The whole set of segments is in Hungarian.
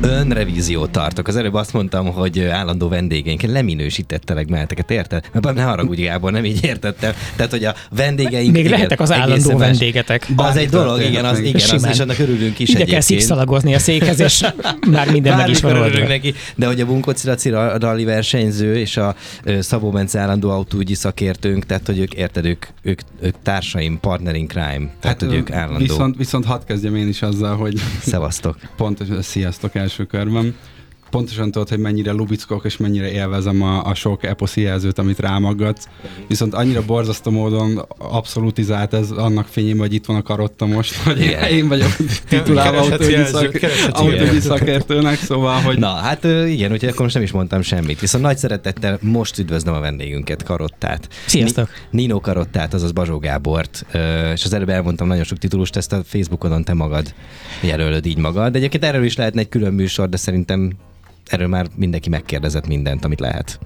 Önrevíziót tartok. Az előbb azt mondtam, hogy állandó vendégeink, leminősítettelek meheteket, érted? Mert ne haragudj, Gábor, nem így értettem. Tehát, hogy a vendégeink... Még igen, lehetek az állandó vendégetek. Az egy dolog, igen, az, igen, az, és annak örülünk is Ide kell szikszalagozni a székhez, és már minden meg is van neki. De hogy a Bunkóci Laci rally versenyző és a Szabó Bence állandó autóügyi szakértőnk, tehát hogy ők érted, ők, ők, ők társaim, partnerink crime, tehát hát, hogy ők állandó. Viszont, viszont hadd kezdjem én is azzal, hogy... Szevasztok. Pontosan, sziasztok első körben pontosan tudod, hogy mennyire lubickok és mennyire élvezem a, a sok eposzi jelzőt, amit rámaggatsz. Viszont annyira borzasztó módon abszolutizált ez annak fényében, hogy itt van a karotta most, hogy yeah. én vagyok titulálva autógyi szakértőnek, szóval, hogy... Na, hát igen, úgyhogy akkor most nem is mondtam semmit. Viszont nagy szeretettel most üdvözlöm a vendégünket, Karottát. Sziasztok! Nino Karottát, azaz Bazsó Gábort, és az előbb elmondtam nagyon sok titulust, ezt a Facebookon te magad jelölöd így magad. De egyébként erről is lehetne egy külön műsor, de szerintem erről már mindenki megkérdezett mindent, amit lehet.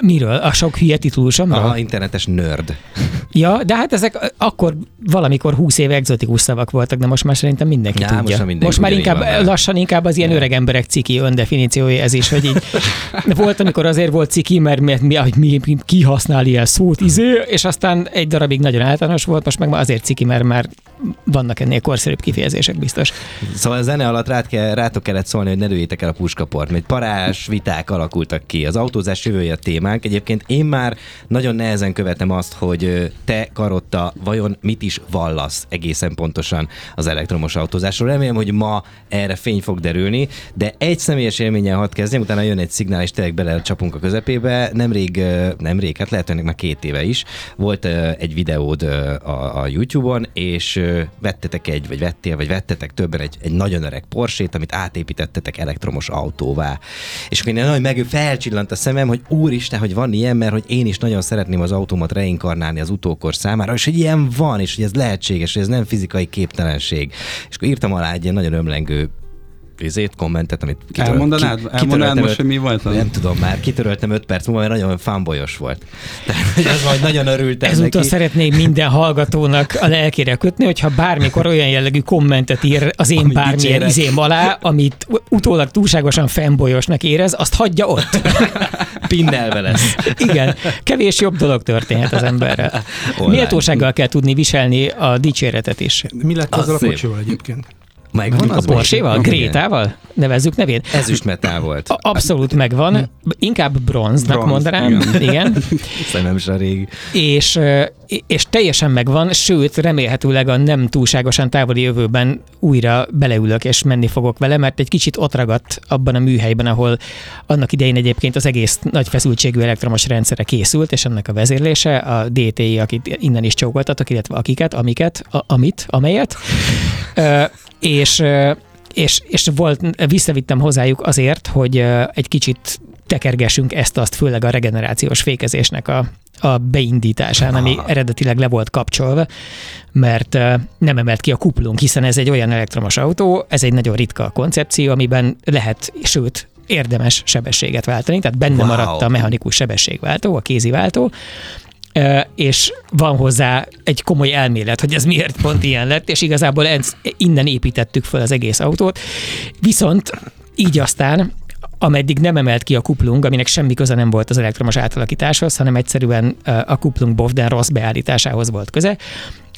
Miről? A sok hülye titulusomról? A internetes nerd. Ja, de hát ezek akkor valamikor húsz éve egzotikus szavak voltak, de most már szerintem mindenki ja, tudja. Most, mindenki most már inkább van, lassan inkább az ilyen ja. öreg emberek ciki öndefiníciója ez is, hogy így volt, amikor azért volt ciki, mert mi, mi, mi, mi ki használ ilyen szót, izé, és aztán egy darabig nagyon általános volt, most meg már azért ciki, mert már vannak ennél korszerűbb kifejezések biztos. Szóval a zene alatt rát kell, rátok kellett szólni, hogy ne lőjétek el a puskaport, mert parás viták alakultak ki. Az autózás jövője a témánk. Egyébként én már nagyon nehezen követem azt, hogy te, Karotta, vajon mit is vallasz egészen pontosan az elektromos autózásról. Remélem, hogy ma erre fény fog derülni, de egy személyes élménnyel hadd kezdjem, utána jön egy szignál, és tényleg bele csapunk a közepébe. Nemrég, nemrég, hát lehet, hogy már két éve is, volt egy videód a, a YouTube-on, és vettetek egy, vagy vettél, vagy vettetek többen egy, egy nagyon öreg Porsét, amit átépítettetek elektromos autóvá. És akkor én nagyon meg felcsillant a szemem, hogy úristen, hogy van ilyen, mert hogy én is nagyon szeretném az autómat reinkarnálni az utókor számára, és hogy ilyen van, és hogy ez lehetséges, hogy ez nem fizikai képtelenség. És akkor írtam alá egy ilyen nagyon ömlengő vizét, kommentet, amit kitöröl, Elmondanád, ki, elmondanád most, hogy mi volt? Az? Nem tudom már, kitöröltem 5 perc múlva, mert nagyon fanbolyos volt. Tehát ez majd nagyon örültem Ezúttal neki. szeretnék minden hallgatónak a lelkére kötni, hogyha bármikor olyan jellegű kommentet ír az én Ami bármilyen dicséret. izém alá, amit utólag túlságosan fanboyosnak érez, azt hagyja ott. Pinnelve lesz. Igen, kevés jobb dolog történhet az emberrel. Méltósággal kell tudni viselni a dicséretet is. Mi lett az a kocsival egyébként? Megvan az a Porsche-val? Grétával? Nevezzük nevét? Ezüstmetál volt. Abszolút megvan. Inkább bronznak Bronz, mondanám. Igen. igen. Szerintem is a régi. És, és teljesen megvan, sőt, remélhetőleg a nem túlságosan távoli jövőben újra beleülök és menni fogok vele, mert egy kicsit ott ragadt abban a műhelyben, ahol annak idején egyébként az egész nagy feszültségű elektromos rendszere készült, és ennek a vezérlése, a DTI, akit innen is csókoltatok, illetve akiket, amiket, a, amit, amelyet és, és, és volt, visszavittem hozzájuk azért, hogy egy kicsit tekergessünk ezt-azt, főleg a regenerációs fékezésnek a, a beindításán, ami eredetileg le volt kapcsolva, mert nem emelt ki a kuplunk, hiszen ez egy olyan elektromos autó, ez egy nagyon ritka koncepció, amiben lehet, sőt, érdemes sebességet váltani, tehát benne wow. maradt a mechanikus sebességváltó, a kéziváltó, és van hozzá egy komoly elmélet, hogy ez miért pont ilyen lett, és igazából ez, innen építettük fel az egész autót. Viszont így aztán ameddig nem emelt ki a kuplung, aminek semmi köze nem volt az elektromos átalakításhoz, hanem egyszerűen a kuplung Bovden rossz beállításához volt köze,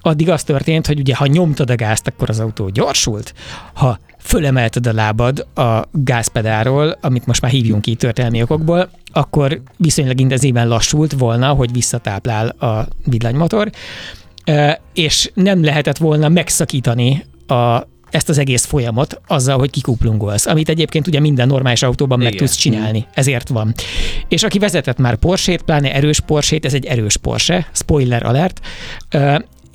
addig az történt, hogy ugye ha nyomtad a gázt, akkor az autó gyorsult, ha fölemelted a lábad a gázpedáról, amit most már hívjunk ki történelmi okokból, akkor viszonylag intenzíven lassult volna, hogy visszatáplál a villanymotor, és nem lehetett volna megszakítani a ezt az egész folyamot azzal, hogy kikuplungolsz, amit egyébként ugye minden normális autóban Igen. meg tudsz csinálni, ezért van. És aki vezetett már Porsét, pláne erős Porsét, ez egy erős Porsche, spoiler alert,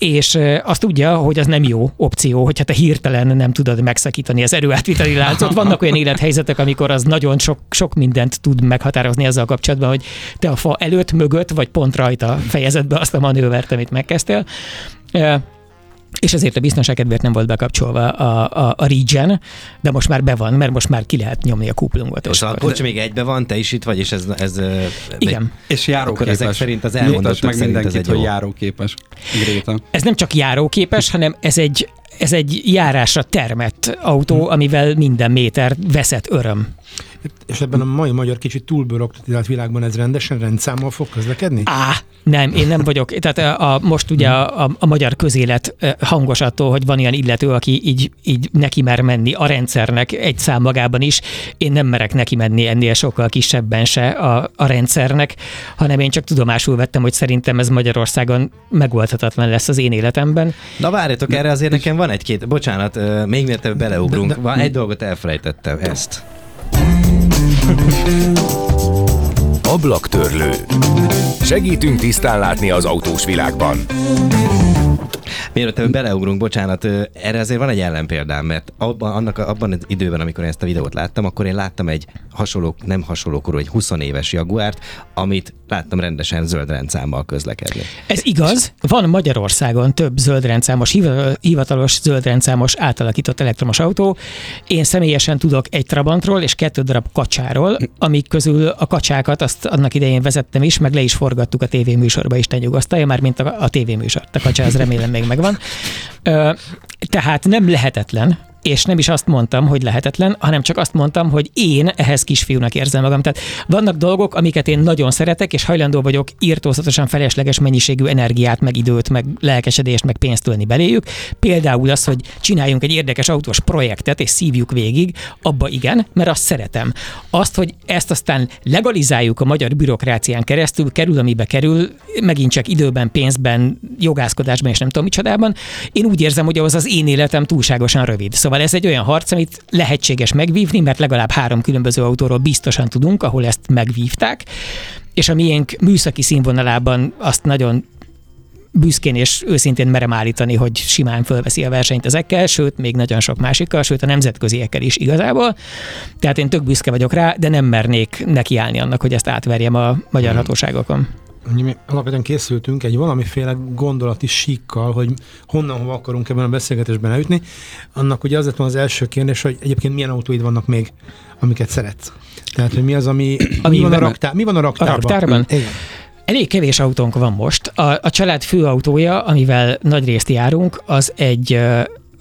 és azt tudja, hogy az nem jó opció, hogyha te hirtelen nem tudod megszakítani az erőátviteli láncot. Vannak olyan élethelyzetek, amikor az nagyon sok, sok mindent tud meghatározni azzal kapcsolatban, hogy te a fa előtt, mögött, vagy pont rajta fejezed be azt a manővert, amit megkezdtél és ezért a biztonság kedvéért nem volt bekapcsolva a, a, a Regen, de most már be van, mert most már ki lehet nyomni a kuplungot. És a kocs még egybe van, te is itt vagy, és ez... ez Igen. És járóképes. ezek szerint az elmondottak meg mindenkit, ez egy hogy jó. járóképes. Gréta. Ez nem csak járóképes, hanem ez egy, ez egy járásra termett autó, amivel minden méter veszett öröm. És ebben a mai magyar kicsit túlbürokratizált világban ez rendesen rendszámmal fog közlekedni? Á, nem, én nem vagyok. Tehát a, a, most ugye a, a, a magyar közélet hangos attól, hogy van ilyen illető, aki így, így neki mer menni a rendszernek egy szám magában is. Én nem merek neki menni ennél sokkal kisebben se a, a rendszernek, hanem én csak tudomásul vettem, hogy szerintem ez Magyarországon megoldhatatlan lesz az én életemben. Na várjatok, erre azért nekem van egy-két, bocsánat, még mielőtt beleugrunk, De- de- van egy dolgot elfelejtettem, ezt. Ablaktörlő. Segítünk tisztán látni az autós világban. Mielőtt beleugrunk, bocsánat, erre azért van egy ellenpéldám, mert abban, annak, abban az időben, amikor én ezt a videót láttam, akkor én láttam egy hasonló, nem hasonló korú, egy 20 éves Jaguárt, amit láttam rendesen zöld rendszámmal közlekedni. Ez igaz, van Magyarországon több zöldrendszámos, hiva- hivatalos zöldrendszámos átalakított elektromos autó. Én személyesen tudok egy Trabantról és kettő darab kacsáról, amik közül a kacsákat azt annak idején vezettem is, meg le is forgattuk a tévéműsorba is, te nyugosztalja, már mint a, a tévéműsort. A kacsa az remélem még megvan. Ö, tehát nem lehetetlen, és nem is azt mondtam, hogy lehetetlen, hanem csak azt mondtam, hogy én ehhez kisfiúnak érzem magam. Tehát vannak dolgok, amiket én nagyon szeretek, és hajlandó vagyok írtózatosan felesleges mennyiségű energiát, meg időt, meg lelkesedést, meg pénzt tölni beléjük. Például az, hogy csináljunk egy érdekes autós projektet, és szívjuk végig, abba igen, mert azt szeretem. Azt, hogy ezt aztán legalizáljuk a magyar bürokrácián keresztül, kerül, amibe kerül, megint csak időben, pénzben, jogászkodásban és nem tudom micsodában, én úgy érzem, hogy ahhoz az én életem túlságosan rövid. Szóval ez egy olyan harc, amit lehetséges megvívni, mert legalább három különböző autóról biztosan tudunk, ahol ezt megvívták, és a miénk műszaki színvonalában azt nagyon büszkén és őszintén merem állítani, hogy simán fölveszi a versenyt ezekkel, sőt, még nagyon sok másikkal, sőt a nemzetköziekkel is igazából. Tehát én tök büszke vagyok rá, de nem mernék nekiállni annak, hogy ezt átverjem a magyar hatóságokon. Mi alapvetően készültünk egy valamiféle gondolati síkkal, hogy honnan hova akarunk ebben a beszélgetésben eljutni. Annak ugye az lett az első kérdés, hogy egyébként milyen autóid vannak még, amiket szeretsz. Tehát, hogy mi az, ami, Ami mi, van a raktár, mi van a raktárban? raktárban? Igen. Elég kevés autónk van most. A, a család főautója, amivel nagy részt járunk, az egy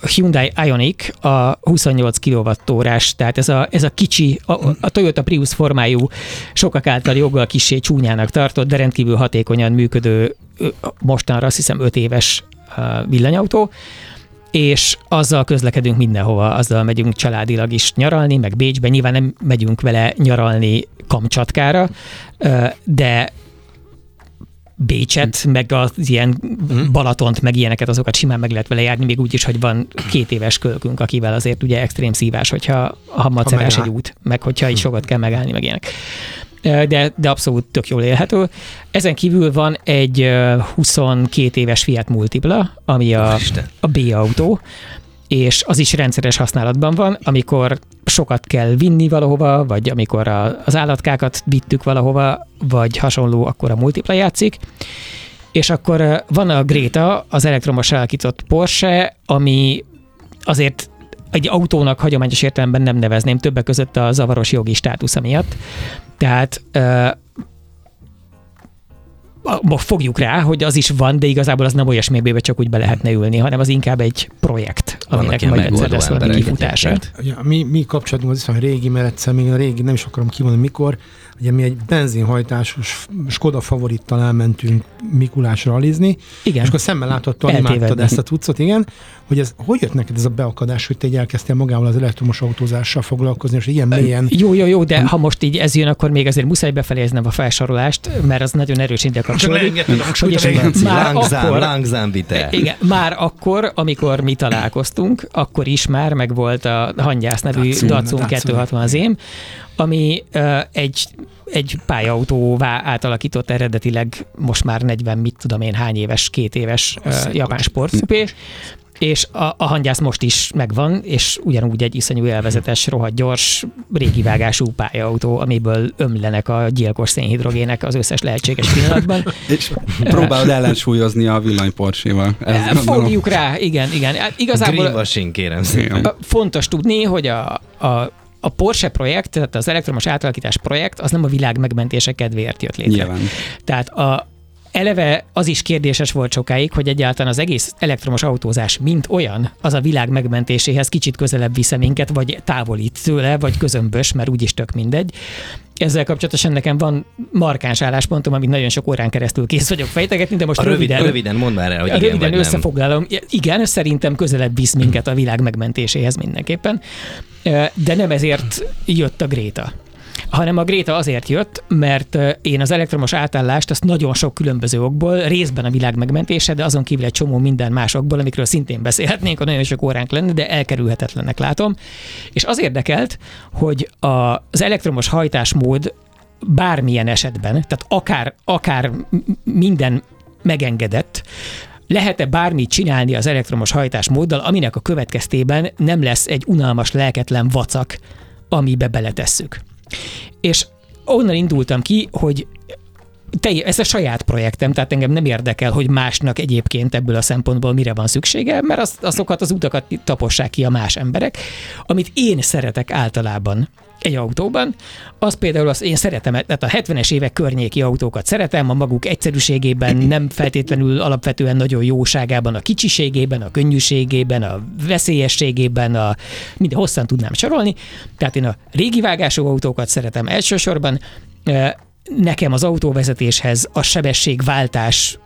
Hyundai Ioniq, a 28 kWh-s, tehát ez a, ez a kicsi, a, a Toyota Prius formájú, sokak által joggal kissé csúnyának tartott, de rendkívül hatékonyan működő, mostanra azt hiszem 5 éves villanyautó, és azzal közlekedünk mindenhova, azzal megyünk családilag is nyaralni, meg Bécsbe, nyilván nem megyünk vele nyaralni Kamcsatkára, de Bécset, meg az ilyen Balatont, meg ilyeneket, azokat simán meg lehet vele járni, még úgy is, hogy van két éves kölkünk, akivel azért ugye extrém szívás, hogyha ha macerás egy út, meg hogyha egy sokat kell megállni, meg ilyenek. De, de abszolút tök jól élhető. Ezen kívül van egy ö, 22 éves Fiat Multipla, ami a, a B-autó, és az is rendszeres használatban van, amikor sokat kell vinni valahova, vagy amikor a, az állatkákat vittük valahova, vagy hasonló, akkor a multipla játszik. És akkor van a Greta, az elektromos alakított Porsche, ami azért egy autónak hagyományos értelemben nem nevezném, többek között a zavaros jogi státusza miatt. Tehát ma fogjuk rá, hogy az is van, de igazából az nem olyas mértékben csak úgy be lehetne ülni, hanem az inkább egy projekt, Vannak aminek ilyen majd egyszer lesz valami kifutása. Ugye, mi, mi kapcsolatunk az viszont régi, mert egyszer még a régi, nem is akarom kimondani mikor, ugye mi egy benzinhajtásos Skoda favorittal elmentünk Mikulásra alizni, Igen. és akkor szemmel láthatóan imádtad Eltévedni. ezt a cuccot, igen, hogy ez, hogy jött neked ez a beakadás, hogy te így elkezdtél magával az elektromos autózással foglalkozni, és ilyen mélyen Jó, jó, jó, de ha most így ez jön, akkor még azért muszáj befejeznem a felsorolást, mert az nagyon erős indok kapcsolódik. akkor- langzám vite. igen, már akkor, amikor mi találkoztunk, akkor is már megvolt a Hangyász nevű Datsun Datsun. 260 az én, ami uh, egy, egy pályautóvá átalakított eredetileg most már 40, mit tudom én, hány éves, két éves uh, japán sportszupé, és a, a hangyász most is megvan, és ugyanúgy egy iszonyú élvezetes, rohadt gyors, régi vágású pályautó, amiből ömlenek a gyilkos szénhidrogének az összes lehetséges pillanatban. És próbálod ellensúlyozni a villanyporséval. Ez gondolom. Fogjuk rá, igen, igen. Hát igazából Greenwashing, kérem szépen. Fontos tudni, hogy a, a, a Porsche projekt, tehát az elektromos átalakítás projekt, az nem a világ megmentése kedvéért jött létre. Nyilván. Tehát a, eleve az is kérdéses volt sokáig, hogy egyáltalán az egész elektromos autózás, mint olyan, az a világ megmentéséhez kicsit közelebb visze minket, vagy távolít tőle, vagy közömbös, mert úgyis tök mindegy. Ezzel kapcsolatosan nekem van markáns álláspontom, amit nagyon sok órán keresztül kész vagyok fejtegetni, de most A rövid, röviden, röviden mondd már el, hogy igen röviden vagy nem. összefoglalom. Igen, szerintem közelebb visz minket a világ megmentéséhez mindenképpen, de nem ezért jött a Gréta hanem a Gréta azért jött, mert én az elektromos átállást azt nagyon sok különböző okból, részben a világ megmentése, de azon kívül egy csomó minden más okból, amikről szintén beszélhetnénk, ha nagyon sok óránk lenne, de elkerülhetetlennek látom. És az érdekelt, hogy a, az elektromos hajtásmód bármilyen esetben, tehát akár, akár minden megengedett, lehet-e bármit csinálni az elektromos hajtásmóddal, aminek a következtében nem lesz egy unalmas, lelketlen vacak, amibe beletesszük. És onnan indultam ki, hogy te, ez a saját projektem, tehát engem nem érdekel, hogy másnak egyébként ebből a szempontból mire van szüksége, mert az, azokat az utakat tapossák ki a más emberek. Amit én szeretek általában egy autóban, az például az én szeretem, tehát a 70-es évek környéki autókat szeretem, a maguk egyszerűségében, nem feltétlenül alapvetően nagyon jóságában, a kicsiségében, a könnyűségében, a veszélyességében, a minden hosszan tudnám sorolni. Tehát én a régi vágású autókat szeretem elsősorban, nekem az autóvezetéshez a sebességváltás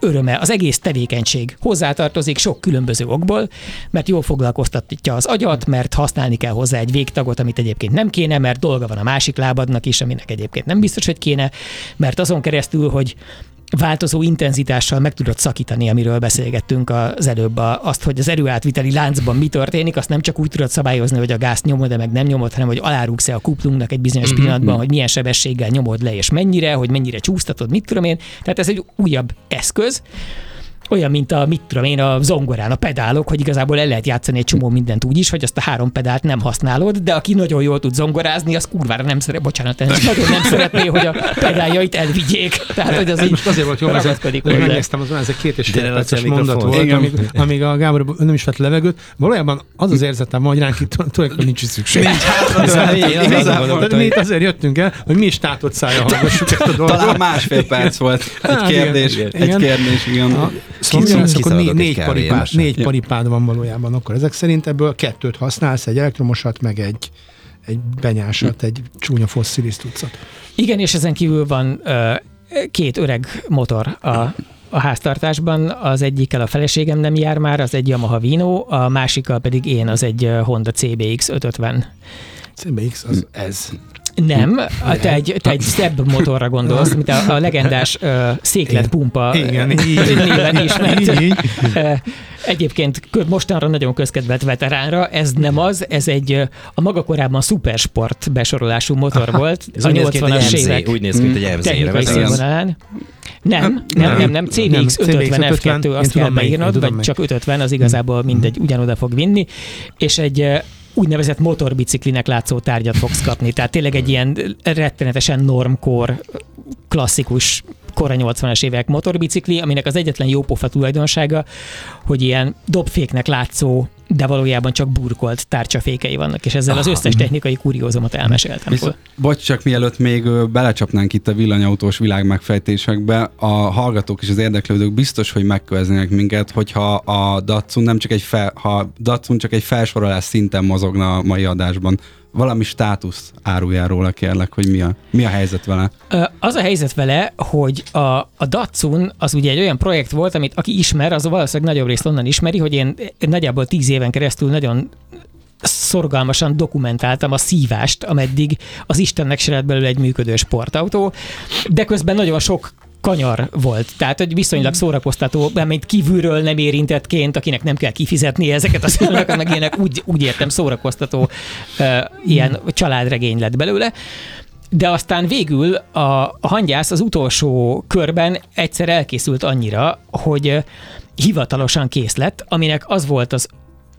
öröme, az egész tevékenység. Hozzátartozik sok különböző okból, mert jól foglalkoztatja az agyat, mert használni kell hozzá egy végtagot, amit egyébként nem kéne, mert dolga van a másik lábadnak is, aminek egyébként nem biztos, hogy kéne, mert azon keresztül, hogy változó intenzitással meg tudod szakítani, amiről beszélgettünk az előbb, azt, hogy az erőátviteli láncban mi történik, azt nem csak úgy tudod szabályozni, hogy a gázt nyomod, de meg nem nyomod, hanem hogy alárugsz-e a kuplungnak egy bizonyos pillanatban, hogy milyen sebességgel nyomod le, és mennyire, hogy mennyire csúsztatod, mit tudom én. Tehát ez egy újabb eszköz, olyan, mint a, mit tudom én, a zongorán a pedálok, hogy igazából el lehet játszani egy csomó mindent úgy is, hogy azt a három pedált nem használod, de aki nagyon jól tud zongorázni, az kurvára nem szeret, bocsánat, ez nagyon nem szeretné, hogy a pedáljait elvigyék. Tehát, hogy az Ez így most azért volt jó, mert megnéztem, az ez egy két és fél perces mondat volt, Igen. amíg, amíg a Gábor nem is vett levegőt. Valójában az az érzetem, hogy ránk itt tulajdonképpen nincs szükség. Hát, mi azért jöttünk el, hogy mi is tátott szája hallgassuk ezt a dolgot. Talán másfél perc volt egy Hát, kérdés. igen. Egy kérdés, igen. Szóval ugyanaz, akkor né- négy, paripád, négy paripád van valójában, akkor ezek szerint ebből kettőt használsz, egy elektromosat, meg egy, egy benyásat, egy csúnya fosszilis tucat. Igen, és ezen kívül van ö, két öreg motor a, a háztartásban, az egyikkel a feleségem nem jár már, az egy Yamaha Vino, a másikkal pedig én, az egy Honda CBX 550. CBX az ez. Nem, a- te egy, te egy szebb motorra gondolsz, mint a, a legendás uh, székletpumpa Igen, néven ismert. Ö, Egyébként mostanra nagyon közkedvelt veteránra, ez nem az, ez egy a maga korában szupersport besorolású motor volt. Ez a úgy néz ki, mint egy 80-as MZ, évek úgy néz ki, mint egy MZ-re. Nem, nem, nem, nem, Nem, 550 CBX F2, én azt kell beírnod, vagy csak 550, az igazából mindegy, ugyanoda fog vinni, és egy úgynevezett motorbiciklinek látszó tárgyat fogsz kapni. Tehát tényleg egy ilyen rettenetesen normkor, klasszikus kora 80-as évek motorbicikli, aminek az egyetlen jó pofa tulajdonsága, hogy ilyen dobféknek látszó, de valójában csak burkolt tárcsafékei vannak, és ezzel az összes technikai kuriózumot elmeséltem. Viszont, bocs, csak mielőtt még belecsapnánk itt a villanyautós világ megfejtésekbe, a hallgatók és az érdeklődők biztos, hogy megköveznének minket, hogyha a Datsun nem csak egy fel, ha Datsun csak egy felsorolás szinten mozogna a mai adásban. Valami státusz árulja róla, kérlek, hogy mi a, mi a helyzet vele. Az a helyzet vele, hogy a, a Datsun az ugye egy olyan projekt volt, amit aki ismer, az valószínűleg nagyobb részt onnan ismeri, hogy én nagyjából tíz éven keresztül nagyon szorgalmasan dokumentáltam a szívást, ameddig az Istennek se lett belőle egy működő sportautó, de közben nagyon sok kanyar volt. Tehát, hogy viszonylag szórakoztató, mint kívülről nem érintettként, akinek nem kell kifizetni ezeket a filmeket, meg ilyenek, úgy, úgy értem szórakoztató uh, ilyen családregény lett belőle. De aztán végül a, a hangyász az utolsó körben egyszer elkészült annyira, hogy hivatalosan kész lett, aminek az volt az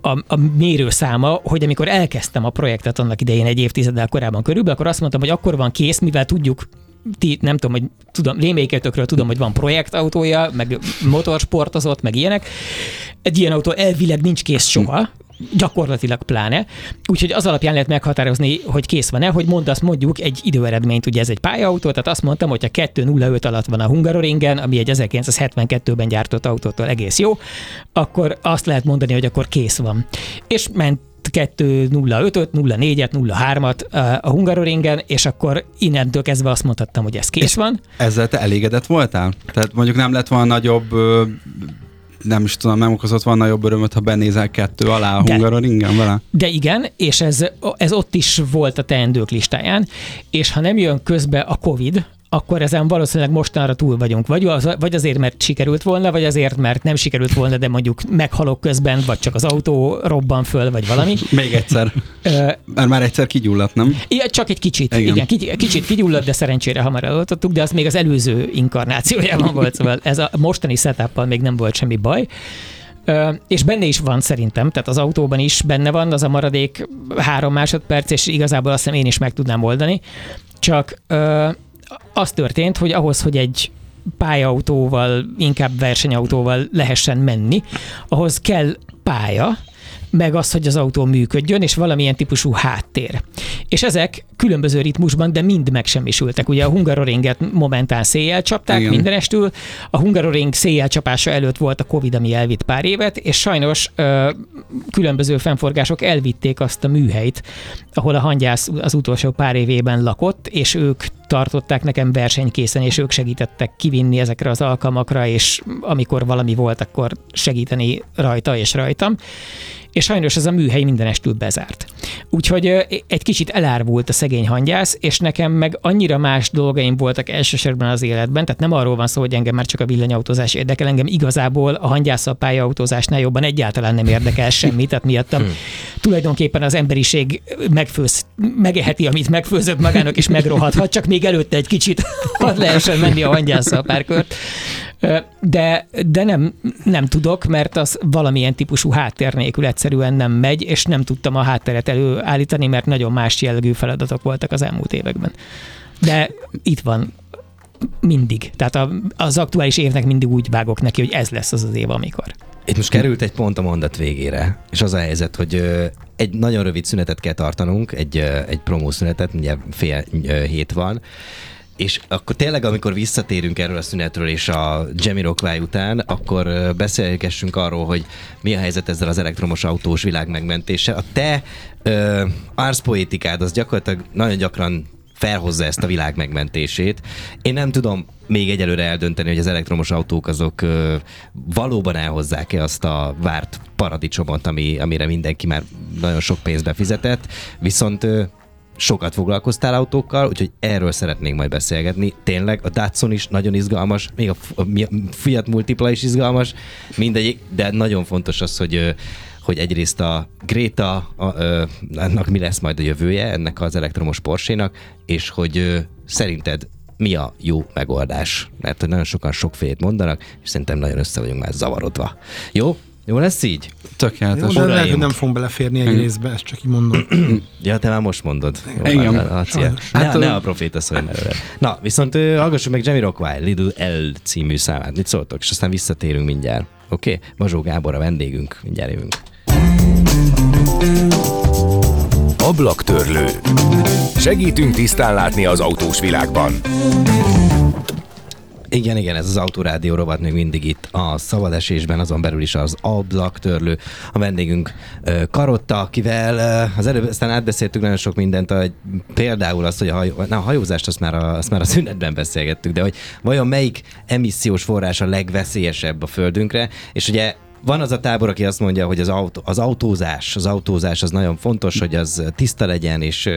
a, a mérőszáma, hogy amikor elkezdtem a projektet annak idején egy évtizeddel korábban körülbelül, akkor azt mondtam, hogy akkor van kész, mivel tudjuk ti, nem tudom, hogy tudom, réméketökről tudom, hogy van projektautója, meg motorsportozott, meg ilyenek. Egy ilyen autó elvileg nincs kész soha, gyakorlatilag pláne. Úgyhogy az alapján lehet meghatározni, hogy kész van-e, hogy mondasz mondjuk egy időeredményt, ugye ez egy pályautó, tehát azt mondtam, hogy ha 2.05 alatt van a Hungaroringen, ami egy 1972-ben gyártott autótól egész jó, akkor azt lehet mondani, hogy akkor kész van. És ment 2.05-öt, 04-et, 03-at a Hungaroringen, és akkor innentől kezdve azt mondhattam, hogy ez kész van. Ezzel te elégedett voltál? Tehát mondjuk nem lett volna nagyobb nem is tudom, nem okozott volna jobb örömöt, ha benézel kettő alá a Hungaroringen vele? De igen, és ez, ez ott is volt a teendők listáján, és ha nem jön közbe a Covid, akkor ezen valószínűleg mostanra túl vagyunk. Vagy, az, vagy azért, mert sikerült volna, vagy azért, mert nem sikerült volna, de mondjuk meghalok közben, vagy csak az autó robban föl, vagy valami. Még egyszer. mert már egyszer kigyulladt, nem? Igen, csak egy kicsit. Igen, igen kicsit kigyulladt, de szerencsére hamar eloltottuk, de az még az előző inkarnációjában volt, szóval ez a mostani setup még nem volt semmi baj. és benne is van szerintem, tehát az autóban is benne van az a maradék három másodperc, és igazából azt hiszem én is meg tudnám oldani. Csak az történt, hogy ahhoz, hogy egy pályautóval, inkább versenyautóval lehessen menni, ahhoz kell pálya, meg az, hogy az autó működjön, és valamilyen típusú háttér. És ezek különböző ritmusban, de mind megsemmisültek. Ugye a Hungaroringet momentán széjjel csapták Igen. mindenestül, a Hungaroring széjjel csapása előtt volt a Covid, ami elvitt pár évet, és sajnos ö, különböző fennforgások elvitték azt a műhelyt, ahol a hangyász az utolsó pár évében lakott, és ők tartották nekem versenykészen, és ők segítettek kivinni ezekre az alkalmakra, és amikor valami volt, akkor segíteni rajta és rajtam és sajnos ez a műhely mindenestül bezárt. Úgyhogy egy kicsit elárvult a szegény hangyász, és nekem meg annyira más dolgaim voltak elsősorban az életben, tehát nem arról van szó, hogy engem már csak a villanyautózás érdekel, engem igazából a hangyászal pályaautózásnál jobban egyáltalán nem érdekel semmi, tehát miattam hmm. tulajdonképpen az emberiség megfőz, megeheti, amit megfőzött magának, és megrohadhat, csak még előtte egy kicsit hadd lehessen menni a hangyászal pár kört. De, de nem, nem tudok, mert az valamilyen típusú háttér nélkül egyszerűen nem megy, és nem tudtam a hátteret előállítani, mert nagyon más jellegű feladatok voltak az elmúlt években. De itt van mindig. Tehát az aktuális évnek mindig úgy vágok neki, hogy ez lesz az az év, amikor. Itt most került egy pont a mondat végére, és az a helyzet, hogy egy nagyon rövid szünetet kell tartanunk, egy, egy promószünetet, ugye fél hét van, és akkor tényleg, amikor visszatérünk erről a szünetről és a Jamiroquai után, akkor beszélgessünk arról, hogy mi a helyzet ezzel az elektromos autós világ megmentése. A te ö, arszpoétikád az gyakorlatilag nagyon gyakran felhozza ezt a világ megmentését. Én nem tudom még egyelőre eldönteni, hogy az elektromos autók azok ö, valóban elhozzák-e azt a várt paradicsomot, ami, amire mindenki már nagyon sok pénzbe fizetett, viszont ö, sokat foglalkoztál autókkal, úgyhogy erről szeretnénk majd beszélgetni. Tényleg a Datsun is nagyon izgalmas, még a Fiat Multipla is izgalmas, mindegyik, de nagyon fontos az, hogy hogy egyrészt a Greta, a, a, annak mi lesz majd a jövője, ennek az elektromos Porsche-nak, és hogy szerinted mi a jó megoldás? Mert hogy nagyon sokan sokfélét mondanak, és szerintem nagyon össze vagyunk már zavarodva. Jó? Jó lesz így? Tökéletes. Jó, de lehet, hogy nem fogunk beleférni egy részbe, ezt csak így mondom. ja, te már most mondod. Jó, Igen. A, a, a, hát, ne, ne a proféta szólj előre. Na, viszont uh, hallgassuk meg Jamie Rockwell, Little L című számát. Mit szóltok? És aztán visszatérünk mindjárt. Oké? Okay? Mazsó Gábor a vendégünk. Mindjárt jövünk. Ablaktörlő. Segítünk tisztán látni az autós világban. Igen, igen, ez az Autorádió rovat még mindig itt a szabadesésben, azon belül is az ablaktörlő. A vendégünk Karotta, akivel az előbb aztán átbeszéltük nagyon sok mindent, hogy például azt, hogy a, hajó, na, a hajózást azt már a, azt már a szünetben beszélgettük, de hogy vajon melyik emissziós forrás a legveszélyesebb a Földünkre, és ugye van az a tábor, aki azt mondja, hogy az, autó, az autózás, az autózás az nagyon fontos, hogy az tiszta legyen, és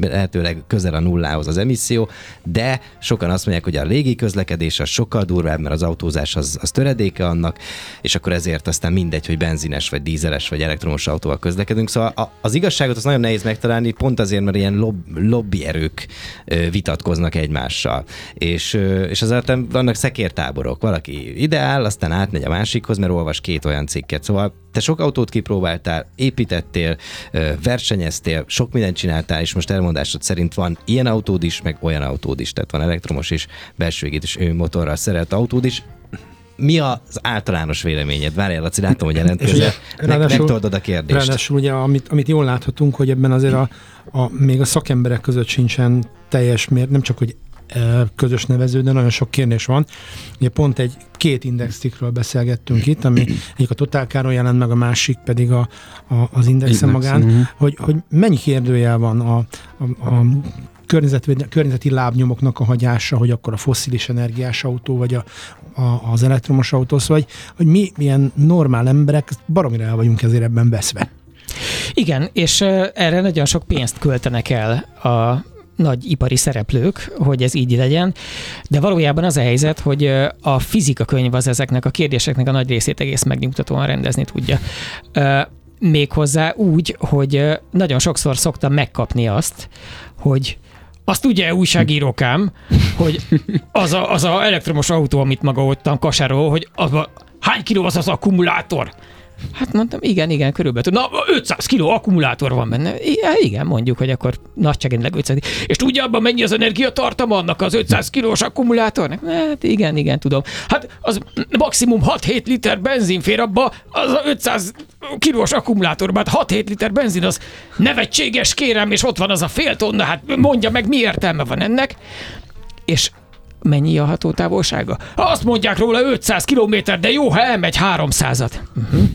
lehetőleg közel a nullához az emisszió, de sokan azt mondják, hogy a légi közlekedés az sokkal durvább, mert az autózás az, az töredéke annak, és akkor ezért aztán mindegy, hogy benzines, vagy dízeles, vagy elektromos autóval közlekedünk. Szóval a, az igazságot az nagyon nehéz megtalálni, pont azért, mert ilyen lob, lobby erők ö, vitatkoznak egymással. És, és azért vannak szekértáborok. Valaki ideál, aztán átmegy a másikhoz, mert olvas két olyan cikket. Szóval te sok autót kipróbáltál, építettél, versenyeztél, sok mindent csináltál, és most elmondásod szerint van ilyen autód is, meg olyan autód is. Tehát van elektromos és belső égítés motorral szerelt autód is mi az általános véleményed? Várjál, Laci, látom, hogy jelentkezel. Meg, megtoldod a kérdést. Ráadásul ugye, amit, amit jól láthatunk, hogy ebben azért a, a, még a szakemberek között sincsen teljes mér, nem csak, hogy közös nevező, de nagyon sok kérdés van. Ugye pont egy két indextikről beszélgettünk itt, ami egyik a totálkáron jelent meg, a másik pedig a, a, az indexen Index, magán, mhm. hogy, hogy mennyi kérdőjel van a, a, a környezeti lábnyomoknak a hagyása, hogy akkor a fosszilis energiás autó, vagy a, a, az elektromos autó, szóval, hogy, hogy mi ilyen normál emberek baromira el vagyunk ezért ebben veszve. Igen, és erre nagyon sok pénzt költenek el a nagy ipari szereplők, hogy ez így legyen, de valójában az a helyzet, hogy a fizika könyv az ezeknek a kérdéseknek a nagy részét egész megnyugtatóan rendezni tudja. Méghozzá úgy, hogy nagyon sokszor szoktam megkapni azt, hogy azt ugye újságírókám, hogy az a, az a elektromos autó, amit maga ottan kasárol, hogy az a, hány kiló az az akkumulátor? Hát mondtam, igen, igen, körülbelül. Na, 500 kiló akkumulátor van benne. Hát igen, mondjuk, hogy akkor nagyságrendileg 500. És tudja abban mennyi az energiatartama annak az 500 kilós akkumulátornak? Hát igen, igen, tudom. Hát az maximum 6-7 liter benzin fér abba, az a 500 kilós akkumulátorban, hát 6-7 liter benzin az nevetséges, kérem, és ott van az a fél tonna, hát mondja meg, mi értelme van ennek. És mennyi a hatótávolsága? Azt mondják róla 500 km, de jó, ha elmegy 300-at. Uh-huh.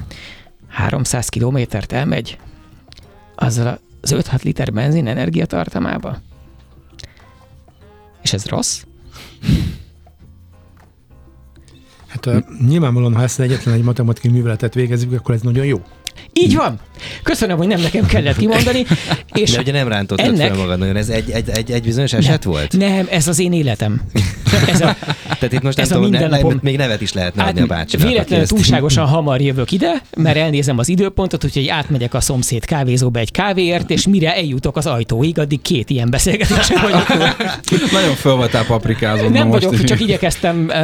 300 kilométert elmegy azzal az 5-6 liter benzin energiatartamába. És ez rossz? Hát uh, nyilvánvalóan, ha ezt egyetlen egy matematikai műveletet végezzük, akkor ez nagyon jó. Így van. Köszönöm, hogy nem nekem kellett kimondani. És De ugye nem rántottad ennek- fel magad nagyon, ez egy, egy, egy, egy bizonyos eset volt? Nem, ez az én életem. Ez a, Tehát itt most nem Ez a tudom, ne, még nevet is lehetne adni a bácsinak. véletlenül túlságosan hamar jövök ide, mert elnézem az időpontot, úgyhogy átmegyek a szomszéd kávézóba egy kávéért, és mire eljutok az ajtóig, addig két ilyen beszélgetésem vagyok. Nagyon föl voltál paprikázódva Nem most vagyok, csak igyekeztem uh,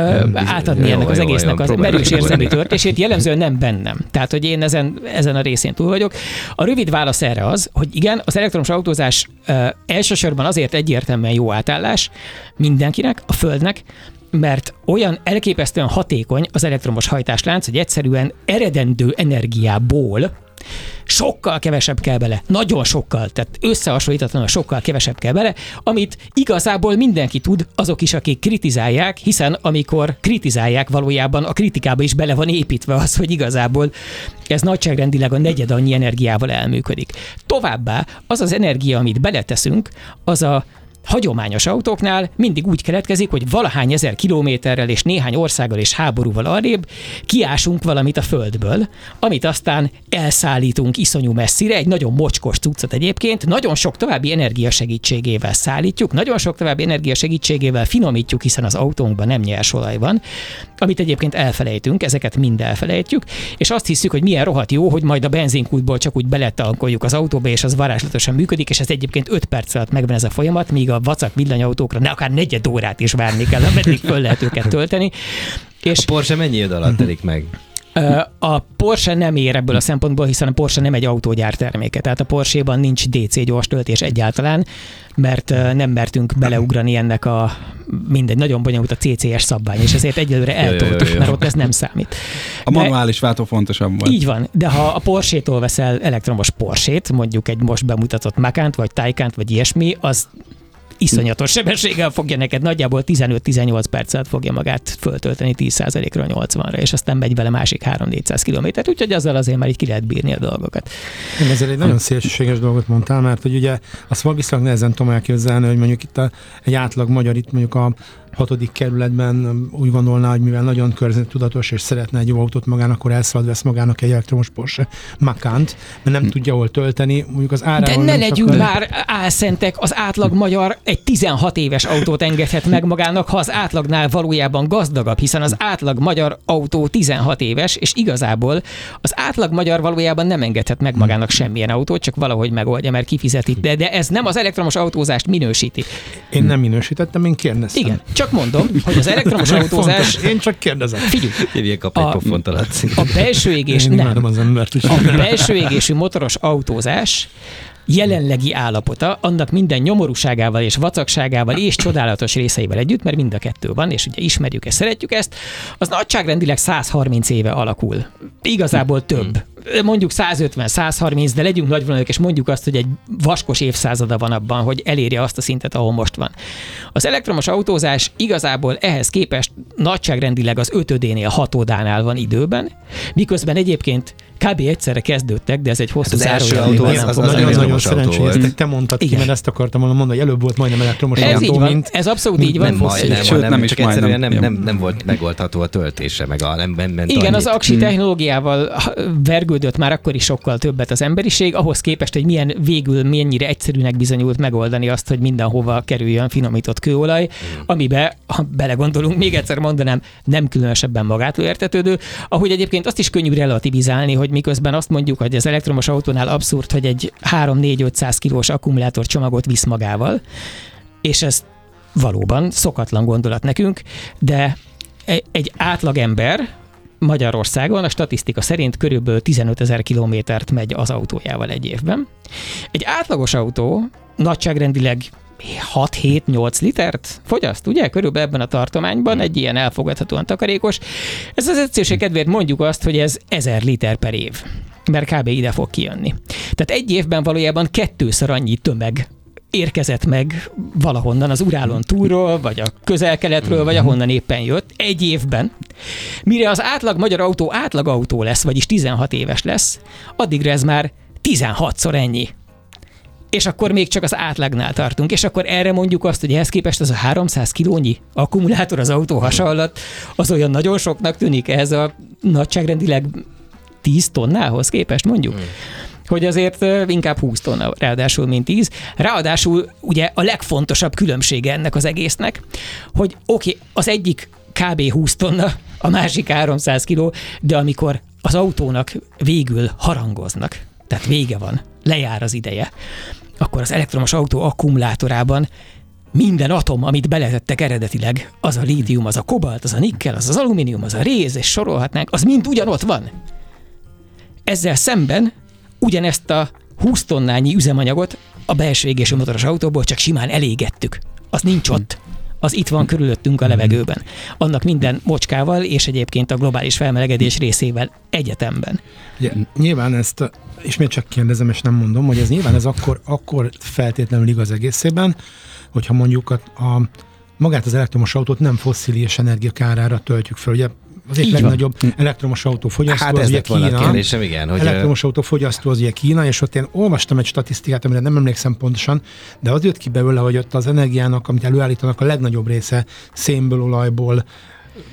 átadni Jó, ennek az jó, egésznek jó, az merős érzelmi történését, jellemzően nem bennem. Tehát, hogy én ezen, ezen a részén túl vagyok. A rövid válasz erre az, hogy igen, az elektromos autózás uh, elsősorban azért egyértelműen jó átállás mindenkinek, a Földnek, mert olyan elképesztően hatékony az elektromos hajtáslánc, hogy egyszerűen eredendő energiából sokkal kevesebb kell bele, nagyon sokkal, tehát összehasonlítatlanul sokkal kevesebb kell bele, amit igazából mindenki tud, azok is, akik kritizálják, hiszen amikor kritizálják, valójában a kritikába is bele van építve az, hogy igazából ez nagyságrendileg a negyed annyi energiával elműködik. Továbbá az az energia, amit beleteszünk, az a hagyományos autóknál mindig úgy keletkezik, hogy valahány ezer kilométerrel és néhány országgal és háborúval arrébb kiásunk valamit a földből, amit aztán elszállítunk iszonyú messzire, egy nagyon mocskos cuccot egyébként, nagyon sok további energia segítségével szállítjuk, nagyon sok további energia segítségével finomítjuk, hiszen az autónkban nem nyers olaj van, amit egyébként elfelejtünk, ezeket mind elfelejtjük, és azt hiszük, hogy milyen rohadt jó, hogy majd a benzinkútból csak úgy beletankoljuk az autóba, és az varázslatosan működik, és ez egyébként 5 perc alatt megvan ez a folyamat, míg a vacak villanyautókra ne akár negyed órát is várni kell, ameddig föl lehet őket tölteni. És A Porsche mennyi idő alatt telik meg? A Porsche nem ér ebből a szempontból, hiszen a Porsche nem egy autógyár terméke. Tehát a Porsche-ban nincs DC gyors töltés egyáltalán, mert nem mertünk beleugrani ennek a mindegy, nagyon bonyolult a CCS szabvány, és ezért egyelőre eltoltuk, mert ott ez nem számít. A De- manuális váltó fontosabb volt. Így van, de ha a Porsche-tól veszel elektromos Porsche-t, mondjuk egy most bemutatott Macant, vagy Taycant, vagy ilyesmi, az iszonyatos sebességgel fogja neked nagyjából 15-18 percet fogja magát föltölteni 10%-ról 80-ra, és aztán megy vele másik 3-400 kilométert, úgyhogy azzal azért már így ki lehet bírni a dolgokat. Én ezért egy nagyon szélsőséges dolgot mondtál, mert hogy ugye azt valószínűleg nehezen tudom elképzelni, hogy mondjuk itt a, egy átlag magyar itt mondjuk a hatodik kerületben úgy gondolná, hogy mivel nagyon környezettudatos és szeretne egy jó autót magának, akkor elszalad vesz magának egy elektromos Porsche Macant, mert nem tudja hol tölteni, mondjuk az árával De ne legyünk már álszentek, az átlag magyar egy 16 éves autót engedhet meg magának, ha az átlagnál valójában gazdagabb, hiszen az átlag magyar autó 16 éves, és igazából az átlag magyar valójában nem engedhet meg magának semmilyen autót, csak valahogy megoldja, mert kifizeti. De, de ez nem az elektromos autózást minősíti. Én nem minősítettem, én kérdeztem. Igen, csak mondom, hogy az elektromos autózás... fontos. Én csak kérdezem. Figyelj, Hívják kap egy A- pofont a a belső égés Én nem. az embert is. A belső égésű motoros autózás jelenlegi állapota, annak minden nyomorúságával és vacakságával és csodálatos részeivel együtt, mert mind a kettő van, és ugye ismerjük ezt, szeretjük ezt, az nagyságrendileg 130 éve alakul. Igazából több. Mondjuk 150-130, de legyünk nagyvonalak, és mondjuk azt, hogy egy vaskos évszázada van abban, hogy elérje azt a szintet, ahol most van. Az elektromos autózás igazából ehhez képest nagyságrendileg az ötödénél, hatodánál van időben, miközben egyébként kb. egyszerre kezdődtek, de ez egy hosszú Hát az első autó az- az- az Nagyon-nagyon elektromos autó szerencsé, hogy volt. ezt te mondtad ki, Igen. mert ezt akartam volna mondani, hogy előbb volt majdnem elektromos Ez autó, így van, mint ez abszolút így van. Nem majdnem, Sőt, nem, nem is csak egyszerűen nem, majdnem. nem, nem volt megoldható a töltése, meg a nem, nem ment Igen, annyit. az aksi technológiával ha, vergődött már akkor is sokkal többet az emberiség, ahhoz képest, hogy milyen végül mennyire egyszerűnek bizonyult megoldani azt, hogy mindenhova kerüljön finomított kőolaj, amibe, ha belegondolunk, még egyszer mondanám, nem különösebben magától értetődő, ahogy egyébként azt is könnyű relativizálni, hogy miközben azt mondjuk, hogy az elektromos autónál abszurd, hogy egy 3-4-500 kilós akkumulátor csomagot visz magával, és ez valóban szokatlan gondolat nekünk, de egy átlagember Magyarországon a statisztika szerint körülbelül 15 ezer kilométert megy az autójával egy évben. Egy átlagos autó nagyságrendileg 6-7-8 litert fogyaszt, ugye? Körülbelül ebben a tartományban egy ilyen elfogadhatóan takarékos. Ez az egyszerűség kedvéért mondjuk azt, hogy ez 1000 liter per év, mert kb. ide fog kijönni. Tehát egy évben valójában kettőször annyi tömeg érkezett meg valahonnan az Urálon túlról, vagy a közel-keletről, vagy ahonnan éppen jött, egy évben. Mire az átlag magyar autó átlag autó lesz, vagyis 16 éves lesz, addigra ez már 16-szor ennyi. És akkor még csak az átlagnál tartunk, és akkor erre mondjuk azt, hogy ehhez képest az a 300 kilónyi akkumulátor az autó hasa alatt, az olyan nagyon soknak tűnik ehhez a nagyságrendileg 10 tonnához képest mondjuk. Hmm hogy azért inkább 20 tonna, ráadásul, mint 10. Ráadásul ugye a legfontosabb különbsége ennek az egésznek, hogy oké, okay, az egyik kb. 20 tonna, a másik 300 kiló, de amikor az autónak végül harangoznak, tehát vége van, lejár az ideje, akkor az elektromos autó akkumulátorában minden atom, amit beletettek eredetileg, az a lítium, az a kobalt, az a nikkel, az az alumínium, az a réz, és sorolhatnánk, az mind ugyanott van. Ezzel szemben ugyanezt a 20 tonnányi üzemanyagot a belső égésű motoros autóból csak simán elégettük. Az nincs ott. Az itt van körülöttünk a levegőben. Annak minden mocskával és egyébként a globális felmelegedés részével egyetemben. Ugye, nyilván ezt, ismét csak kérdezem, és nem mondom, hogy ez nyilván ez akkor, akkor feltétlenül igaz egészében, hogyha mondjuk a, a magát az elektromos autót nem fosszilis energia kárára töltjük fel. Ugye az egyik Így van. legnagyobb elektromos autó fogyasztó Hát az ez ugye volna a Kína. kérdésem, igen, hogy ö, Elektromos autó fogyasztó az ugye Kína, és ott én olvastam egy statisztikát, amire nem emlékszem pontosan, de az jött ki belőle, hogy ott az energiának, amit előállítanak, a legnagyobb része szénből, olajból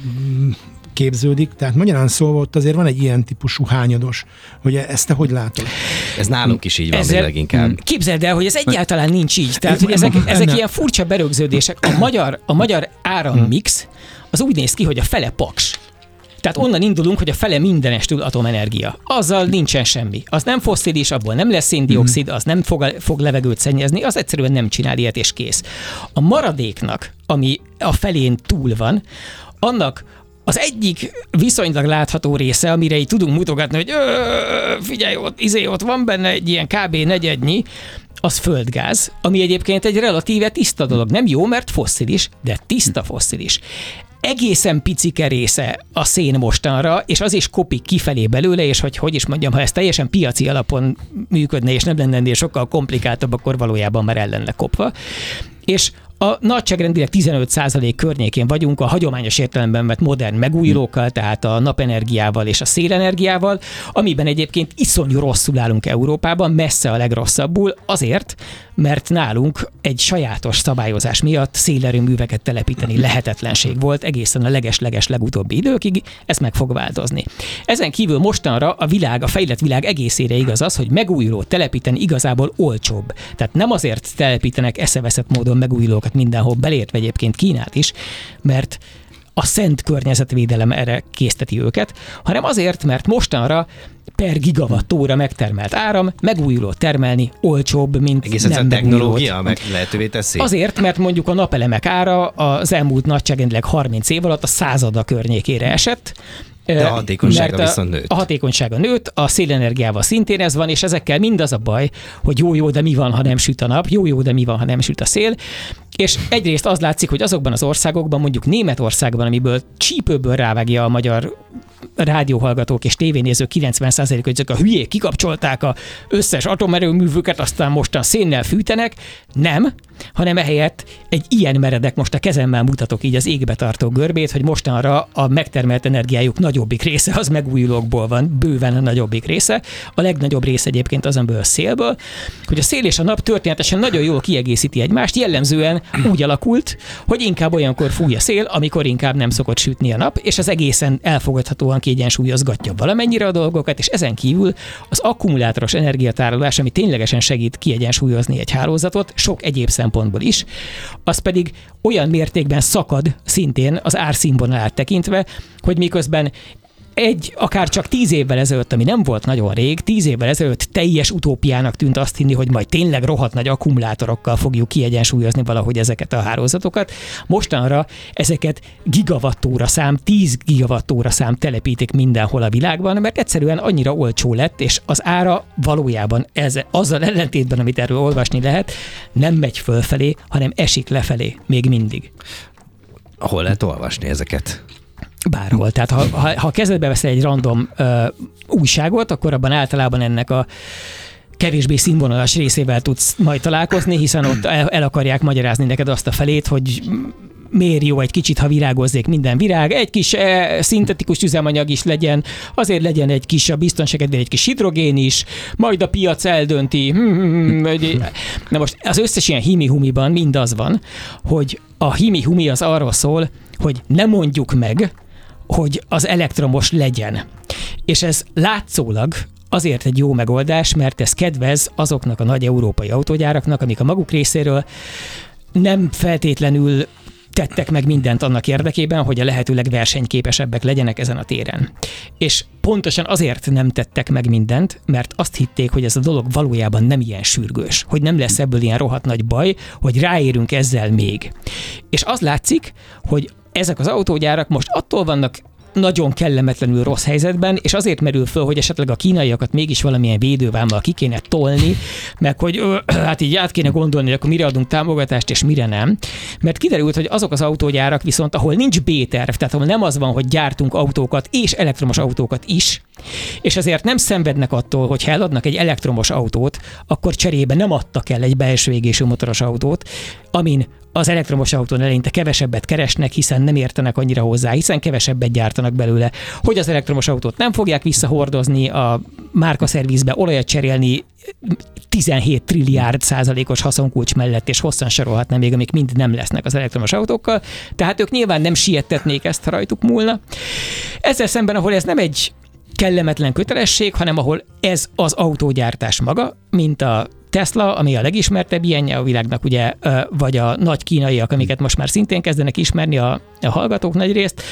mm, képződik. Tehát magyarán szólva ott azért van egy ilyen típusú hányados. hogy ezt te hogy látod? ez nálunk is így van még leginkább. Képzeld el, hogy ez egyáltalán nincs így. Tehát, hogy ezek, ezek ilyen furcsa berögződések. A magyar, a magyar árammix az úgy néz ki, hogy a fele paks. Tehát onnan indulunk, hogy a fele mindenestül atomenergia. Azzal nincsen semmi. Az nem fosszilis, abból nem lesz széndiokszid, az nem fog, fog levegőt szennyezni, az egyszerűen nem csinál ilyet, és kész. A maradéknak, ami a felén túl van, annak az egyik viszonylag látható része, amire így tudunk mutogatni, hogy "Ö, figyelj, ott, izé, ott van benne egy ilyen kb. negyednyi, az földgáz, ami egyébként egy relatíve tiszta dolog. Nem jó, mert fosszilis, de tiszta fosszilis. Egészen picike része a szén mostanra, és az is kopik kifelé belőle, és hogy hogy is mondjam, ha ez teljesen piaci alapon működne, és nem lenne ennél sokkal komplikáltabb, akkor valójában már el kopva. És a nagyságrendileg 15% környékén vagyunk a hagyományos értelemben vett modern megújulókkal, tehát a napenergiával és a szélenergiával, amiben egyébként iszonyú rosszul állunk Európában, messze a legrosszabbul, azért, mert nálunk egy sajátos szabályozás miatt szélerőműveket telepíteni lehetetlenség volt egészen a leges-leges legutóbbi időkig, ez meg fog változni. Ezen kívül mostanra a világ, a fejlett világ egészére igaz az, hogy megújuló telepíteni igazából olcsóbb. Tehát nem azért telepítenek eszeveszett módon megújulókat mindenhol, belértve egyébként Kínát is, mert a szent környezetvédelem erre készteti őket, hanem azért, mert mostanra per gigawattóra megtermelt áram megújuló termelni olcsóbb, mint Egész nem a megújulót. technológia meg lehetővé teszi. Azért, mert mondjuk a napelemek ára az elmúlt nagyságrendileg 30 év alatt a százada környékére esett, De a hatékonysága mert viszont nőtt. A hatékonysága nőtt, a szélenergiával szintén ez van, és ezekkel mind az a baj, hogy jó-jó, de mi van, ha nem süt a nap, jó-jó, de mi van, ha nem süt a szél. És egyrészt az látszik, hogy azokban az országokban, mondjuk Németországban, amiből csípőből rávágja a magyar rádióhallgatók és tévénézők 90%-a, hogy ezek a hülyék kikapcsolták a összes atomerőművüket, aztán mostan szénnel fűtenek. Nem, hanem ehelyett egy ilyen meredek, most a kezemmel mutatok így az égbe tartó görbét, hogy mostanra a megtermelt energiájuk nagyobbik része az megújulókból van, bőven a nagyobbik része. A legnagyobb része egyébként az a szélből, hogy a szél és a nap történetesen nagyon jól kiegészíti egymást, jellemzően úgy alakult, hogy inkább olyankor fúj a szél, amikor inkább nem szokott sütni a nap, és az egészen elfogadhatóan kiegyensúlyozgatja valamennyire a dolgokat, és ezen kívül az akkumulátoros energiatárolás, ami ténylegesen segít kiegyensúlyozni egy hálózatot, sok egyéb szempontból is, az pedig olyan mértékben szakad szintén az árszínvonalát tekintve, hogy miközben egy, akár csak tíz évvel ezelőtt, ami nem volt nagyon rég, tíz évvel ezelőtt teljes utópiának tűnt azt hinni, hogy majd tényleg rohadt nagy akkumulátorokkal fogjuk kiegyensúlyozni valahogy ezeket a hálózatokat. Mostanra ezeket gigawattóra szám, 10 gigawattóra szám telepítik mindenhol a világban, mert egyszerűen annyira olcsó lett, és az ára valójában ez, azzal ellentétben, amit erről olvasni lehet, nem megy fölfelé, hanem esik lefelé még mindig. Hol lehet olvasni ezeket? Bárhol. Tehát ha, ha, ha kezedbe veszel egy random ö, újságot, akkor abban általában ennek a kevésbé színvonalas részével tudsz majd találkozni, hiszen ott el, el akarják magyarázni neked azt a felét, hogy miért jó egy kicsit, ha virágozzék minden virág, egy kis e, szintetikus üzemanyag is legyen, azért legyen egy kis a biztonságed, egy kis hidrogén is, majd a piac eldönti. Hmm, hogy- Na most az összes ilyen himi-humiban mind az van, hogy a himi-humi az arról szól, hogy ne mondjuk meg, hogy az elektromos legyen. És ez látszólag azért egy jó megoldás, mert ez kedvez azoknak a nagy európai autógyáraknak, amik a maguk részéről nem feltétlenül tettek meg mindent annak érdekében, hogy a lehető legversenyképesebbek legyenek ezen a téren. És pontosan azért nem tettek meg mindent, mert azt hitték, hogy ez a dolog valójában nem ilyen sürgős, hogy nem lesz ebből ilyen rohadt nagy baj, hogy ráérünk ezzel még. És az látszik, hogy ezek az autógyárak most attól vannak nagyon kellemetlenül rossz helyzetben, és azért merül föl, hogy esetleg a kínaiakat mégis valamilyen védővámmal ki kéne tolni, meg hogy ö, hát így át kéne gondolni, hogy akkor mire adunk támogatást, és mire nem. Mert kiderült, hogy azok az autógyárak viszont, ahol nincs B-terv, tehát ahol nem az van, hogy gyártunk autókat és elektromos autókat is, és ezért nem szenvednek attól, hogy ha eladnak egy elektromos autót, akkor cserébe nem adtak el egy belső égésű motoros autót, amin az elektromos autón eleinte kevesebbet keresnek, hiszen nem értenek annyira hozzá, hiszen kevesebbet gyártanak belőle. Hogy az elektromos autót nem fogják visszahordozni, a márkaszervizbe olajat cserélni 17 trilliárd százalékos haszonkulcs mellett, és hosszan sorolhatnám még, amik mind nem lesznek az elektromos autókkal. Tehát ők nyilván nem siettetnék ezt, ha rajtuk múlna. Ezzel szemben, ahol ez nem egy kellemetlen kötelesség, hanem ahol ez az autógyártás maga, mint a Tesla, ami a legismertebb ilyenje a világnak, ugye, vagy a nagy kínaiak, amiket most már szintén kezdenek ismerni a, a hallgatók nagy részt,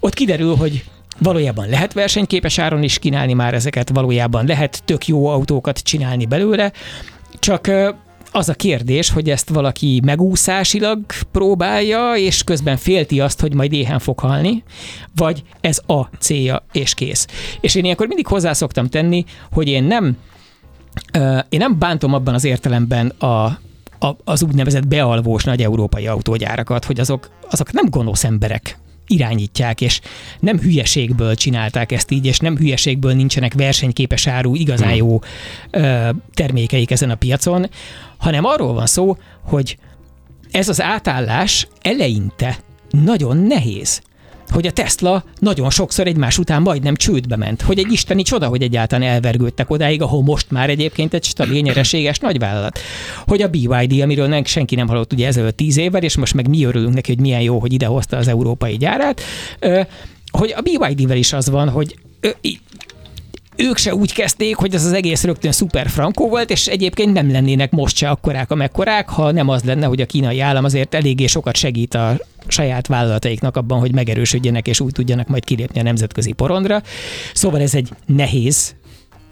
ott kiderül, hogy valójában lehet versenyképes áron is kínálni már ezeket, valójában lehet tök jó autókat csinálni belőle, csak az a kérdés, hogy ezt valaki megúszásilag próbálja, és közben félti azt, hogy majd éhen fog halni, vagy ez a célja, és kész. És én ilyenkor mindig hozzá szoktam tenni, hogy én nem, én nem bántom abban az értelemben a, a, az úgynevezett bealvós nagy európai autógyárakat, hogy azok, azok nem gonosz emberek irányítják, és nem hülyeségből csinálták ezt így, és nem hülyeségből nincsenek versenyképes áru, igazán jó ö, termékeik ezen a piacon, hanem arról van szó, hogy ez az átállás eleinte nagyon nehéz hogy a Tesla nagyon sokszor egymás után majdnem csődbe ment. Hogy egy isteni csoda, hogy egyáltalán elvergődtek odáig, ahol most már egyébként egy stabil, nyereséges nagyvállalat. Hogy a BYD, amiről nem, senki nem hallott ugye ezelőtt tíz évvel, és most meg mi örülünk neki, hogy milyen jó, hogy idehozta az európai gyárát, hogy a BYD-vel is az van, hogy ők se úgy kezdték, hogy ez az egész rögtön szuper frankó volt, és egyébként nem lennének most se akkorák, amekkorák, ha nem az lenne, hogy a kínai állam azért eléggé sokat segít a saját vállalataiknak abban, hogy megerősödjenek, és úgy tudjanak majd kilépni a nemzetközi porondra. Szóval ez egy nehéz,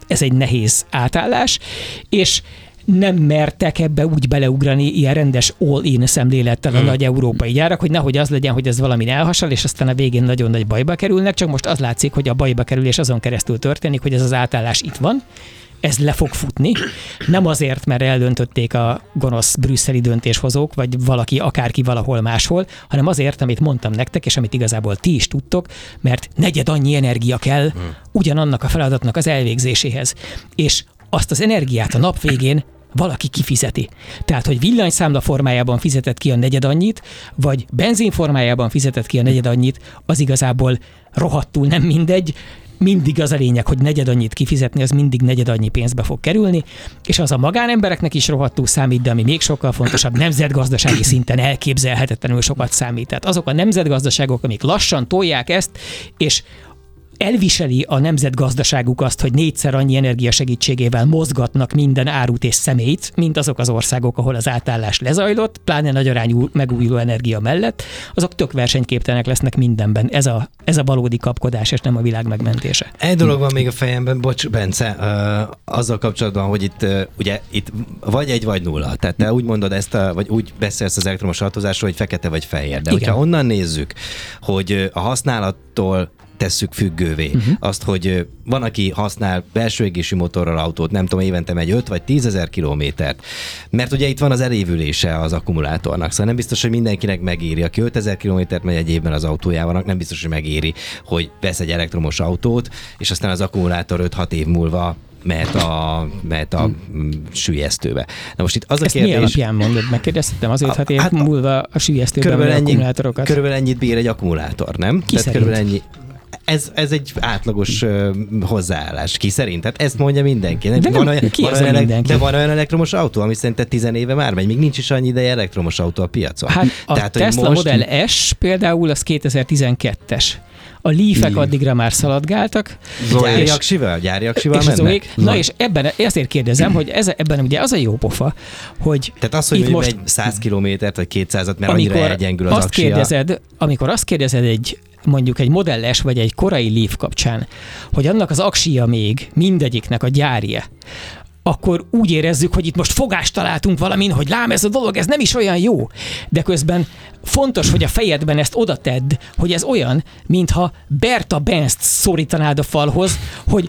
ez egy nehéz átállás, és nem mertek ebbe úgy beleugrani ilyen rendes all-in szemlélettel a hmm. nagy európai gyárak, hogy nehogy az legyen, hogy ez valami elhasal, és aztán a végén nagyon nagy bajba kerülnek, csak most az látszik, hogy a bajba kerülés azon keresztül történik, hogy ez az átállás itt van, ez le fog futni. Nem azért, mert eldöntötték a gonosz brüsszeli döntéshozók, vagy valaki, akárki valahol máshol, hanem azért, amit mondtam nektek, és amit igazából ti is tudtok, mert negyed annyi energia kell hmm. ugyanannak a feladatnak az elvégzéséhez. És azt az energiát a nap végén valaki kifizeti. Tehát, hogy villanyszámla formájában fizetett ki a negyed annyit, vagy benzin formájában fizetett ki a negyed annyit, az igazából rohadtul nem mindegy, mindig az a lényeg, hogy negyed annyit kifizetni, az mindig negyed annyi pénzbe fog kerülni, és az a magánembereknek is rohadtul számít, de ami még sokkal fontosabb, nemzetgazdasági szinten elképzelhetetlenül sokat számít. Tehát azok a nemzetgazdaságok, amik lassan tolják ezt, és elviseli a nemzetgazdaságuk azt, hogy négyszer annyi energia segítségével mozgatnak minden árut és szemét, mint azok az országok, ahol az átállás lezajlott, pláne nagy arányú megújuló energia mellett, azok tök versenyképtelenek lesznek mindenben. Ez a, ez a valódi kapkodás, és nem a világ megmentése. Egy dolog van még a fejemben, bocs, Bence, azzal kapcsolatban, hogy itt ugye itt vagy egy vagy nulla. Tehát te úgy mondod ezt, a, vagy úgy beszélsz az elektromos autózásról, hogy fekete vagy fehér. De Igen. hogyha onnan nézzük, hogy a használattól tesszük függővé. Uh-huh. Azt, hogy van, aki használ belső égési motorral autót, nem tudom, évente megy 5 vagy 10 ezer kilométert, mert ugye itt van az elévülése az akkumulátornak, szóval nem biztos, hogy mindenkinek megéri. Aki 5000 kilométert megy egy évben az autójával, nem biztos, hogy megéri, hogy vesz egy elektromos autót, és aztán az akkumulátor 5-6 év múlva mehet a, mehet a hmm. sülyeztőbe. Na most itt az a Ezt kérdés... mi alapján mondod? Megkérdeztem azért, hát év hát, múlva a sülyeztőben körülbelül ennyi, akkumulátorokat. Körülbelül ennyit bír egy akkumulátor, nem? Ki Tehát körülbelül ennyi, ez, ez egy átlagos uh, hozzáállás. Ki szerint? Tehát ezt mondja mindenki. De, van olyan, ki van olyan, mindenki? de van olyan elektromos autó, ami szerinted tizenéve már megy. Még nincs is annyi ideje elektromos autó a piacon. Hát a Tehát, Tesla most... Model S például az 2012-es a lífek addigra már szaladgáltak. Gyári aksival? Gyári aksival és mennek? Na és ebben, ezért kérdezem, hogy ez, ebben ugye az a jó pofa, hogy Tehát az, hogy itt most 100 kilométert vagy 200 mert annyira elgyengül az azt aksia. kérdezed, amikor azt kérdezed egy mondjuk egy modelles vagy egy korai Leaf kapcsán, hogy annak az aksia még mindegyiknek a gyárje, akkor úgy érezzük, hogy itt most fogást találtunk valamin, hogy lám ez a dolog, ez nem is olyan jó. De közben fontos, hogy a fejedben ezt oda tedd, hogy ez olyan, mintha Berta Benzt szorítanád a falhoz, hogy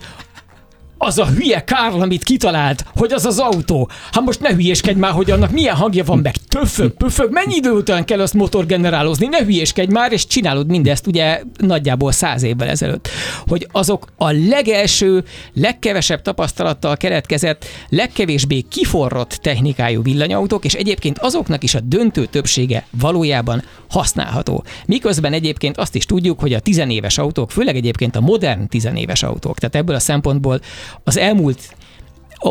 az a hülye Kárl, amit kitalált, hogy az az autó. Hát most ne hülyéskedj már, hogy annak milyen hangja van, meg töfög, pöfög, mennyi idő után kell azt motorgenerálozni, ne hülyéskedj már, és csinálod mindezt ugye nagyjából száz évvel ezelőtt. Hogy azok a legelső, legkevesebb tapasztalattal keletkezett, legkevésbé kiforrott technikájú villanyautók, és egyébként azoknak is a döntő többsége valójában használható. Miközben egyébként azt is tudjuk, hogy a tizenéves autók, főleg egyébként a modern tizenéves autók, tehát ebből a szempontból az elmúlt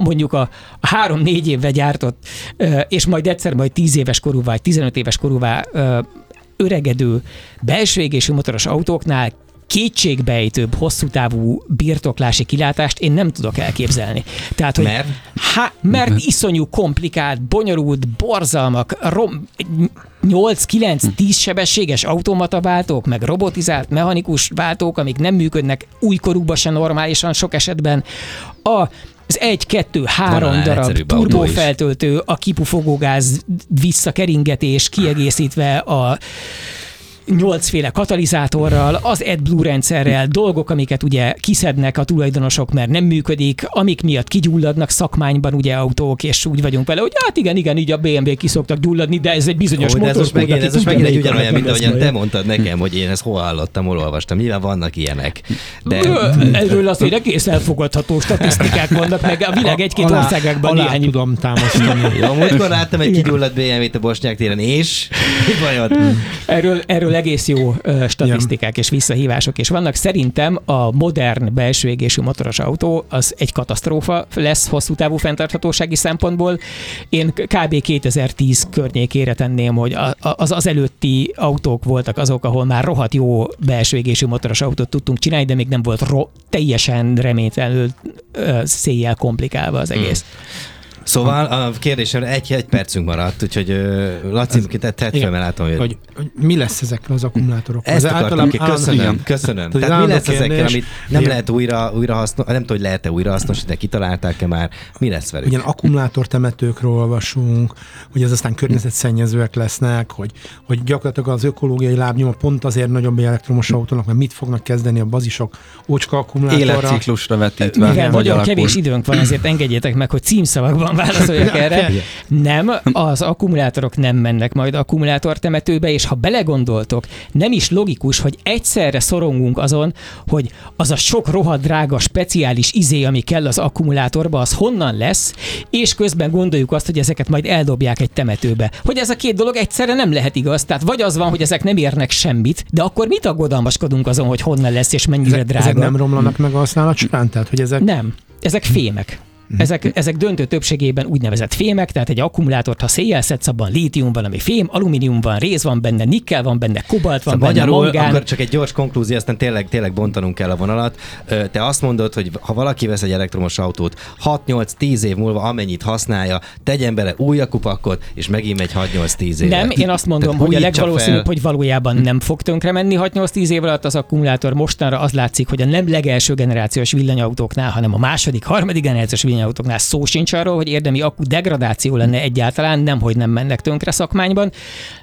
mondjuk a három-négy évve gyártott, és majd egyszer majd tíz éves korúvá, vagy 15 éves korúvá öregedő belső égésű motoros autóknál kétségbejtőbb, hosszú távú birtoklási kilátást én nem tudok elképzelni. Tehát, hogy mert? Há, mert iszonyú komplikált, bonyolult, borzalmak, rom, 8-9-10 sebességes automataváltók, meg robotizált mechanikus váltók, amik nem működnek újkorúban se normálisan sok esetben. A az egy, kettő, három darab turbófeltöltő, a kipufogógáz visszakeringetés kiegészítve a nyolcféle katalizátorral, az AdBlue rendszerrel, dolgok, amiket ugye kiszednek a tulajdonosok, mert nem működik, amik miatt kigyulladnak szakmányban ugye autók, és úgy vagyunk vele, hogy hát igen, igen, így a BMW ki szoktak gyulladni, de ez egy bizonyos de ez most megint, aki ez most megint egy ugyanolyan, mint ahogyan te mondtad nekem, hogy én ezt hol hallottam, hol olvastam. Nyilván vannak ilyenek. De Erről azért egész elfogadható statisztikák vannak, meg a világ egy-két Alá- országában alá néhány tudom támasztani. jó, múltkor láttam egy kigyulladt BMW-t a Bosnyák téren, és mi bajod? Erről, erről egész jó statisztikák és visszahívások is vannak. Szerintem a modern belső égésű motoros autó az egy katasztrófa lesz hosszú távú fenntarthatósági szempontból. Én kb. 2010 környékére tenném, hogy az az előtti autók voltak azok, ahol már rohadt jó belső égésű motoros autót tudtunk csinálni, de még nem volt ro- teljesen reménytelenül széjjel komplikálva az egész. Szóval a kérdésemre egy, egy percünk maradt, úgyhogy Laci, tett fel, mert látom, hogy hogy, hogy mi lesz ezekkel az akkumulátorokkal? Ezt Az akartam ki, köszönöm, köszönöm. Tehát Tehát mi lesz ezekkel, amit nem lehet újra, újra hasznos, nem tudom, hogy lehet-e újra hasznosítani, kitalálták-e már, mi lesz velük? Ugyan akkumulátortemetőkről olvasunk, hogy ez aztán környezetszennyezőek lesznek, hogy, hogy gyakorlatilag az ökológiai lábnyoma pont azért nagyobb elektromos autónak, mert mit fognak kezdeni a bazisok ócska akkumulátorra. Életciklusra vetítve. Mivel hogy nagyon kevés időnk van, ezért engedjétek meg, hogy címszavakban válaszoljak erre. Nem, az akkumulátorok nem mennek majd akkumulátortemetőbe, és ha belegondoltok, nem is logikus, hogy egyszerre szorongunk azon, hogy az a sok rohadt drága speciális izé, ami kell az akkumulátorba, az honnan lesz, és közben gondoljuk azt, hogy ezeket majd eldobják egy temetőbe. Hogy ez a két dolog egyszerre nem lehet igaz. Tehát vagy az van, hogy ezek nem érnek semmit, de akkor mit aggodalmaskodunk azon, hogy honnan lesz és mennyire Ezek, drága? ezek nem romlanak meg a használat során? Tehát, hogy ezek... Nem. Ezek fémek. Ezek, ezek döntő többségében úgynevezett fémek, tehát egy akkumulátort, ha széjjel szedsz, abban lítium van, ami fém, alumínium van, réz van benne, nikkel van benne, kobalt van Szóval benne, magyarul, mangán. akkor csak egy gyors konklúzió, aztán tényleg, tényleg bontanunk kell a vonalat. Te azt mondod, hogy ha valaki vesz egy elektromos autót, 6-8-10 év múlva amennyit használja, tegyen bele új akupakot, és megint megy 6-8-10 év. Nem, én azt mondom, hogy a legvalószínűbb, hogy valójában nem fog tönkre menni 6-8-10 év alatt az akkumulátor. Mostanra az látszik, hogy a nem legelső generációs villanyautóknál, hanem a második, harmadik generációs villanyautóknál szó sincs arról, hogy érdemi akku degradáció lenne egyáltalán, nem, hogy nem mennek tönkre szakmányban.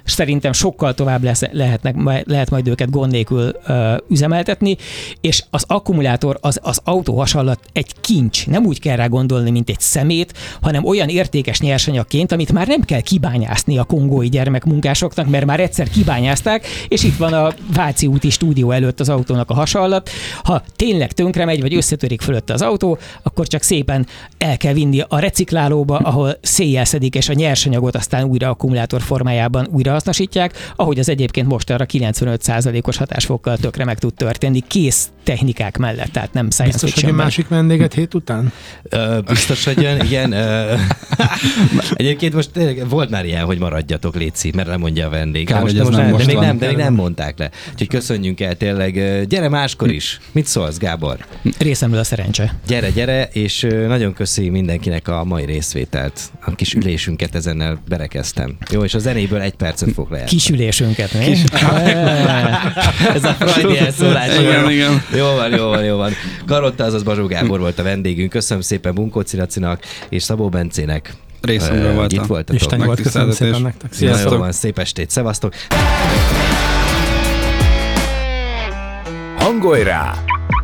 Szerintem sokkal tovább lesz, lehetnek, lehet majd őket gond nélkül ö, üzemeltetni, és az akkumulátor az, az autó hasonlat egy kincs. Nem úgy kell rá gondolni, mint egy szemét, hanem olyan értékes nyersanyagként, amit már nem kell kibányászni a kongói gyermekmunkásoknak, mert már egyszer kibányázták, és itt van a Váci úti stúdió előtt az autónak a hasonlat. Ha tényleg tönkre megy, vagy összetörik fölötte az autó, akkor csak szépen el kell vinni a reciklálóba, ahol széjjel szedik, és a nyersanyagot aztán újra akkumulátor formájában újra hasznosítják, ahogy az egyébként most arra 95%-os hatásfokkal tökre meg tud történni, kész technikák mellett, tehát nem science Biztos, hogy a fictionben. másik vendéget hét után? Ö, biztos, hogy jön, igen. Ö, egyébként most tényleg volt már ilyen, hogy maradjatok, Léci, mert lemondja a vendég. Kár, De most, most nem nem, de most még van. nem, de még nem mondták le. Úgyhogy köszönjünk el tényleg. Gyere máskor is. Mit szólsz, Gábor? Részemről a szerencse. Gyere, gyere, és ö, nagyon köszi mindenkinek a mai részvételt. A kis ülésünket ezennel berekeztem. Jó, és a zenéből egy percet fog lejárni. Kisülésünket, mi? Ez a Freudi elszólás. Igen, igen. Jó van, jó van, jó van. Karotta, azaz Bazsó Gábor volt a vendégünk. Köszönöm szépen Bunkó Lacinak és Szabó Bencének. Részemről voltam. Itt voltatok. Isten volt, köszönöm szépen nektek. Sziasztok! jó van, szép estét, szevasztok. Hangolj rá!